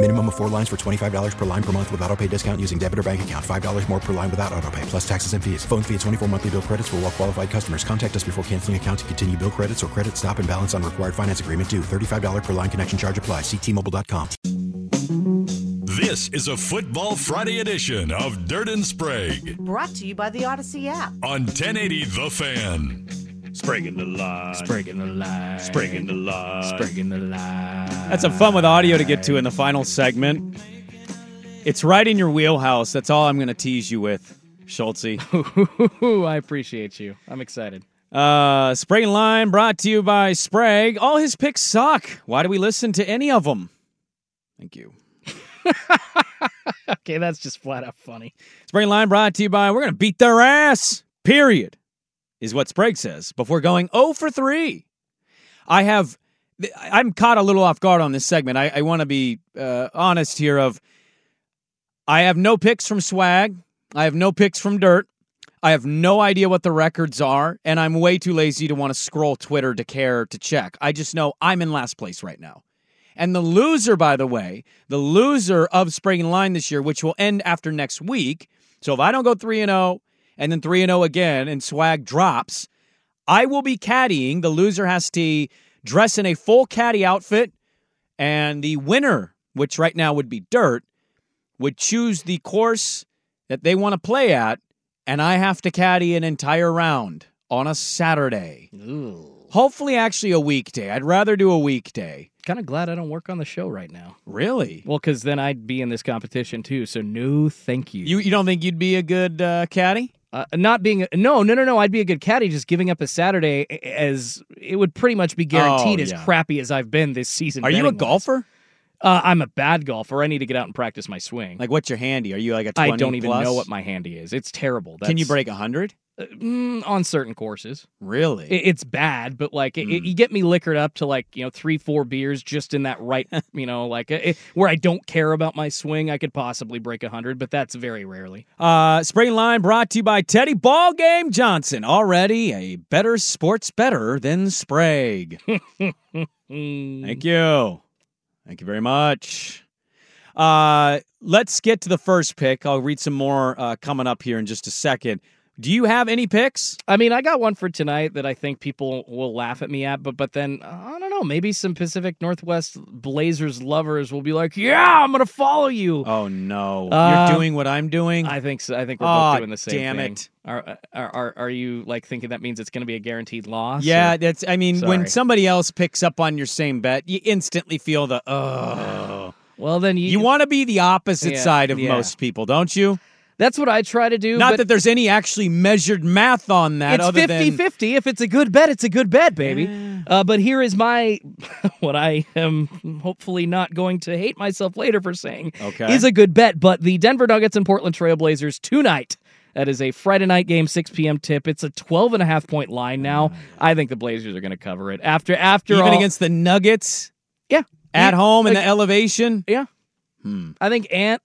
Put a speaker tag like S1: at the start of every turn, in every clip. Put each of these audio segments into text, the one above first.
S1: Minimum of four lines for $25 per line per month with auto pay discount using debit or bank account. $5 more per line without auto pay, plus taxes and fees. Phone fee at 24 monthly bill credits for all well qualified customers. Contact us before canceling account to continue bill credits or credit stop and balance on required finance agreement due. $35 per line connection charge apply. Ctmobile.com.
S2: This is a Football Friday edition of Dirt and Sprague
S3: Brought to you by the Odyssey app.
S2: on 1080 The Fan.
S4: Spraguing the line.
S5: Spraguing the line.
S4: Spraguing the line.
S5: Spraguing the line.
S4: That's some fun with audio to get to in the final segment. It's right in your wheelhouse. That's all I'm going to tease you with, Schultzy.
S5: Ooh, I appreciate you. I'm excited.
S4: Uh, Sprague and Line brought to you by Sprague. All his picks suck. Why do we listen to any of them? Thank you.
S5: Okay, that's just flat out funny.
S4: Sprague and Line brought to you by We're going to beat their ass. Period. Is what Sprague says before going 0 for 3. I have, I'm caught a little off guard on this segment. I, I want to be uh, honest here. Of, I have no picks from Swag. I have no picks from Dirt. I have no idea what the records are, and I'm way too lazy to want to scroll Twitter to care to check. I just know I'm in last place right now. And the loser, by the way, the loser of Spraguing Line this year, which will end after next week. So if I don't go 3 and 0 and then 3 and 0 again and swag drops, I will be caddying. The loser has to dress in a full caddy outfit and the winner, which right now would be Dirt, would choose the course that they want to play at and I have to caddy an entire round on a Saturday. Ooh. Hopefully actually a weekday. I'd rather do a weekday.
S5: Kind of glad I don't work on the show right now.
S4: Really?
S5: Well, because then I'd be in this competition too. So no, thank you.
S4: You you don't think you'd be a good uh, caddy?
S5: Uh, not being a, no no no no I'd be a good caddy just giving up a Saturday as it would pretty much be guaranteed
S4: Oh,
S5: as crappy as I've been this season.
S4: Are you a golfer?
S5: Uh, I'm a bad golfer. I need to get out and practice my swing.
S4: Like what's your handy? Are you like a 20
S5: I don't even
S4: plus?
S5: know what my handy is. It's terrible.
S4: Can you
S5: That's-
S4: break 100?
S5: Uh, mm, on certain courses?
S4: Really?
S5: It, it's bad, but like it,
S4: Hmm.
S5: it- you get me liquored up to like you know three four beers just in that right you know like it, where I don't care about my swing. I could possibly break a hundred, but that's very rarely.
S4: Uh, Spraguing Line brought to you by Teddy Ball Game Johnson. Already a better sports better than Sprague. Thank you. Thank you very much. Uh, let's get to the first pick. I'll read some more uh, coming up here in just a second. Do you have any picks?
S5: I mean, I got one for tonight that I think people will laugh at me at, but but then I don't know. Maybe some Pacific Northwest Blazers lovers will be like, "Yeah, I'm gonna follow you."
S4: Oh no,
S5: Uh,
S4: you're doing what I'm doing.
S5: I think so. I think we're
S4: Aw,
S5: both doing the same
S4: damn
S5: thing.
S4: it.
S5: Are, are are are you like thinking that means it's going to be a guaranteed loss?
S4: yeah,
S5: or-
S4: that's. I mean, when somebody else picks up on your same bet, you instantly feel the oh.
S5: Well, then you
S4: You want to be the opposite
S5: Yeah,
S4: side of
S5: yeah.
S4: most people, don't you?
S5: That's what I try to do.
S4: Not that there's any actually measured math on that.
S5: it's
S4: other
S5: 50
S4: than
S5: 50. If it's a good bet, it's a good bet, baby. Uh, but here is my, what I am hopefully not going to hate myself later for saying
S4: Okay.
S5: is a good bet. But the Denver Nuggets and Portland Trailblazers tonight. That is a Friday night game, 6 p.m. tip. It's a 12 and a half point line now. I think the Blazers are going to cover it. After, after
S4: even
S5: all,
S4: against the Nuggets
S5: yeah.
S4: at
S5: Yeah,
S4: home in the elevation.
S5: Yeah.
S4: Hmm.
S5: I think Ant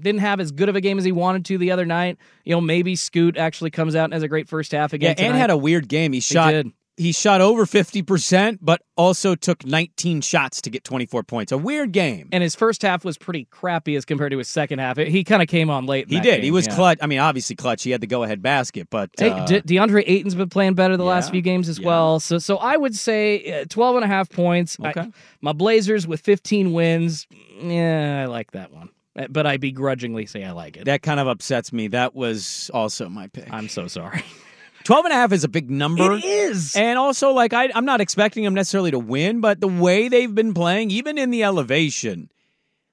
S5: didn't have as good of a game as he wanted to the other night. You know, maybe Scoot actually comes out and has a great first half
S4: Yeah,
S5: again.
S4: Ant
S5: tonight.
S4: had a weird game. He shot
S5: did.
S4: he shot over 50%, but also took 19 shots to get 24 points. A weird game.
S5: and his first half was pretty crappy as compared to his second half. He kind of came on late.
S4: He did. He was
S5: yeah.
S4: clutch. I mean, obviously clutch. He had the go-ahead basket, but uh,
S5: De- DeAndre Ayton's been playing better the last few games as
S4: yeah.
S5: well. So so I would say uh, 12 and a half points. I-
S4: Okay.
S5: my Blazers with 15 wins. Yeah, I like that one. Uh, But I begrudgingly say I like it.
S4: that kind of upsets me. That was also my pick.
S5: I'm so sorry.
S4: 12 and a half is a big number.
S5: It is.
S4: And also, like, I, I'm not expecting them necessarily to win, but the way they've been playing, even in the elevation,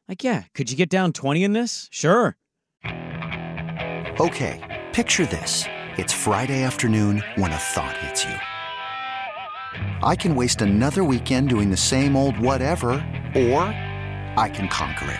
S4: like, yeah, could you get down 20 in this? Sure.
S6: Okay, picture this. It's Friday afternoon when a thought hits you. I can waste another weekend doing the same old whatever, or I can conquer it.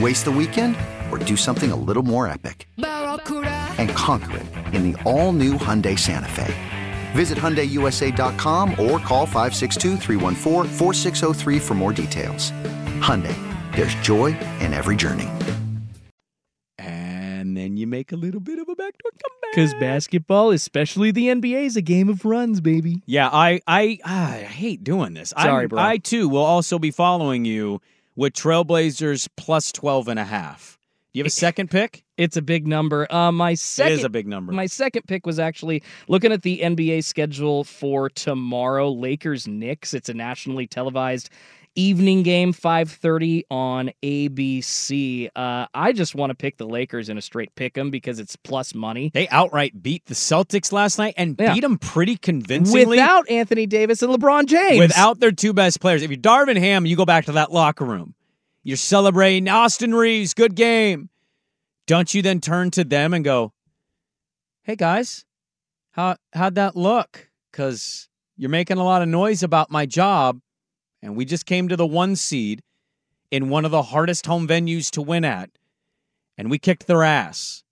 S6: Waste the weekend or do something a little more epic? And conquer it in the all new Hyundai Santa Fe. Visit HyundaiUSA.com or call 562-314-4603 for more details. Hyundai, there's joy in every journey.
S4: And then you make a little bit of a backdoor comeback.
S5: Because basketball, especially the NBA, is a game of runs, baby.
S4: Yeah, I I, ah, I hate doing this.
S5: Sorry,
S4: I'm-
S5: bro.
S4: I too will also be following you with Trailblazers plus 12 and a half. Do you have a second pick?
S5: It's a big number. Uh, my second
S4: it is a big number.
S5: My second pick was actually looking at the NBA schedule for tomorrow. Lakers Knicks. It's a nationally televised evening game, five thirty on ABC. Uh, I just want to pick the Lakers in a straight pick 'em because it's plus money.
S4: They outright beat the Celtics last night and
S5: Yeah.
S4: beat them pretty convincingly.
S5: Without Anthony Davis and LeBron James.
S4: Without their two best players. If you're Darvin Ham, you go back to that locker room. You're celebrating Austin Reaves, good game. Don't you then turn to them and go, "Hey guys, how how'd that look? Because you're making a lot of noise about my job, and we just came to the one seed in one of the hardest home venues to win at, and we kicked their ass."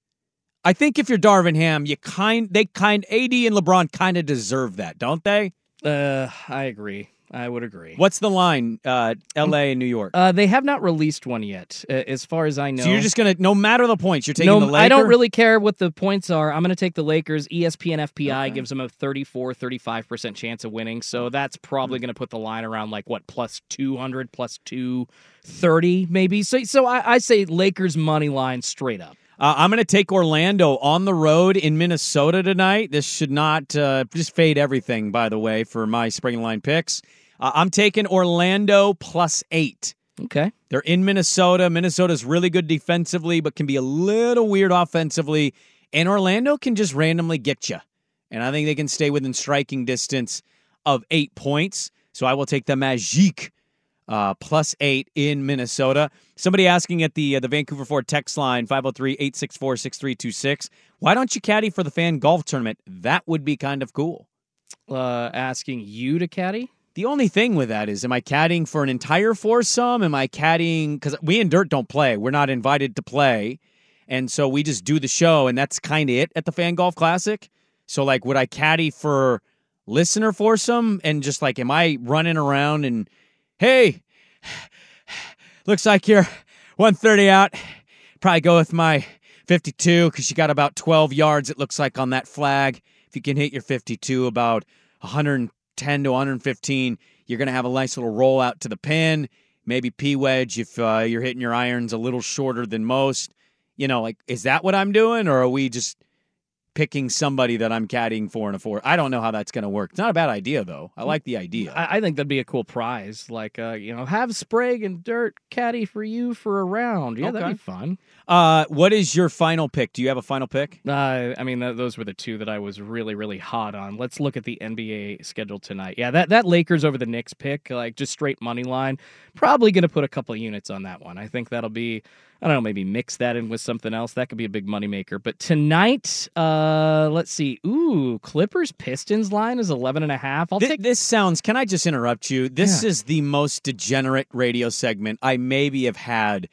S4: I think if you're Darvin Ham, you kind they kind AD and LeBron kind of deserve that, don't they?
S5: Uh, I agree. I would agree.
S4: What's the line? Uh, L.A. and New York.
S5: Uh, they have not released one yet, uh, as far as I know.
S4: So you're just gonna, no matter the points, you're taking
S5: no,
S4: the Lakers.
S5: I don't really care what the points are. I'm going to take the Lakers. ESPN FPI gives them a 34, 35% chance of winning. So that's probably going to put the line around like what, plus 200, plus 230 maybe. So, so I, I say Lakers money line straight up.
S4: Uh, I'm going to take Orlando on the road in Minnesota tonight. This should not uh, just fade everything, by the way, for my Spraguing Line picks. Uh, I'm taking Orlando plus eight.
S5: Okay.
S4: They're in Minnesota. Minnesota's really good defensively, but can be a little weird offensively. And Orlando can just randomly get you. And I think they can stay within striking distance of eight points. So I will take the Magic uh, plus eight in Minnesota. Somebody asking at the uh, the Vancouver Ford text line 503-864-6326. Why don't you caddy for the fan golf tournament? That would be kind of cool.
S5: Uh, asking you to caddy?
S4: The only thing with that is, am I caddying for an entire foursome? Am I caddying because we in Dirt don't play? We're not invited to play, and so we just do the show, and that's kind of it at the Fan Golf Classic. So, like, would I caddy for listener foursome and just like, am I running around and hey, looks like you're 130 out. Probably go with my 52 because you got about 12 yards. It looks like on that flag. If you can hit your 52 about 110 to 115, you're going to have a nice little roll out to the pin. Maybe P wedge if uh, you're hitting your irons a little shorter than most. You know, like, is that what I'm doing, or are we just picking somebody that I'm caddying for in a four? I don't know how that's going to work. It's not a bad idea, though. I like the idea.
S5: I, I think that'd be a cool prize. Like, uh, you know, have Sprague and Dirt caddy for you for a round. Yeah,
S4: Okay.
S5: that'd be fun.
S4: Uh, what is your final pick? Do you have a final pick?
S5: Uh, I mean, th- those were the two that I was really, really hot on. Let's look at the NBA schedule tonight. Yeah, that, that Lakers over the Knicks pick, like just straight money line, probably going to put a couple of units on that one. I think that'll be, I don't know, maybe mix that in with something else. That could be a big moneymaker. But tonight, uh, Uh, let's see. Ooh, Clippers Pistons line is 11 and a half. I'll
S4: Thi-
S5: take
S4: this sounds. Can I just interrupt you? This
S5: Yeah.
S4: is the most degenerate radio segment I maybe have had.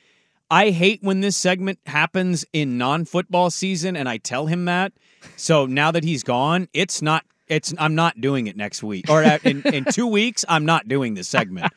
S4: I hate when this segment happens in non-football season, and I tell him that. So now that he's gone, it's not. It's. I'm not doing it next week or uh, in, in two weeks. I'm not doing this segment.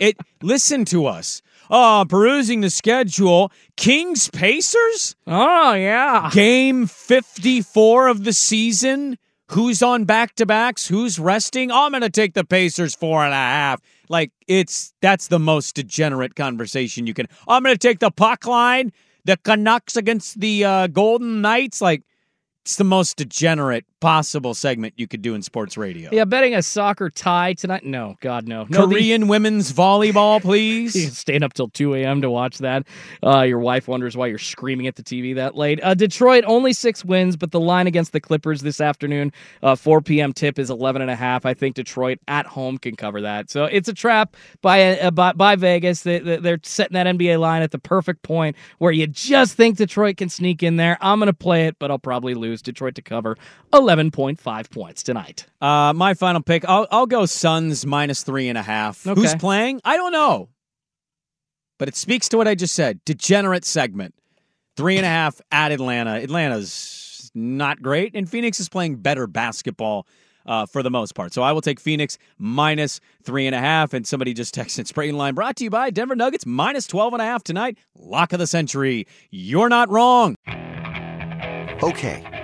S4: It. Listen to us. Oh, perusing the schedule. Kings Pacers?
S5: Oh, yeah.
S4: Game 54 of the season. Who's on back to backs? Who's resting? Oh, I'm going to take the Pacers four and a half. Like, it's that's the most degenerate conversation you can. Oh, I'm going to take the puck line, the Canucks against the uh, Golden Knights. Like, it's the most degenerate possible segment you could do in sports radio.
S5: Yeah, betting a soccer tie tonight. No, God, no. no
S4: Korean the, women's volleyball, please.
S5: you staying up till 2 a.m. to watch that. Uh, your wife wonders why you're screaming at the TV that late. Uh, Detroit only six wins, but the line against the Clippers this afternoon, uh, 4 p.m. tip is 11 and a half. I think Detroit at home can cover that. So it's a trap by uh, by, by Vegas. They, they're setting that NBA line at the perfect point where you just think Detroit can sneak in there. I'm going to play it, but I'll probably lose. Detroit to cover 11.5 points tonight.
S4: Uh, my final pick, I'll, I'll go Suns minus three and a half.
S5: Okay.
S4: Who's playing? I don't know. But it speaks to what I just said. Degenerate segment. Three and a half at Atlanta. Atlanta's not great, and Phoenix is playing better basketball uh, for the most part. So I will take Phoenix minus three and a half. And somebody just texted Spraguing Line brought to you by Denver Nuggets minus 12 and a half tonight. Lock of the century. You're not wrong.
S6: Okay.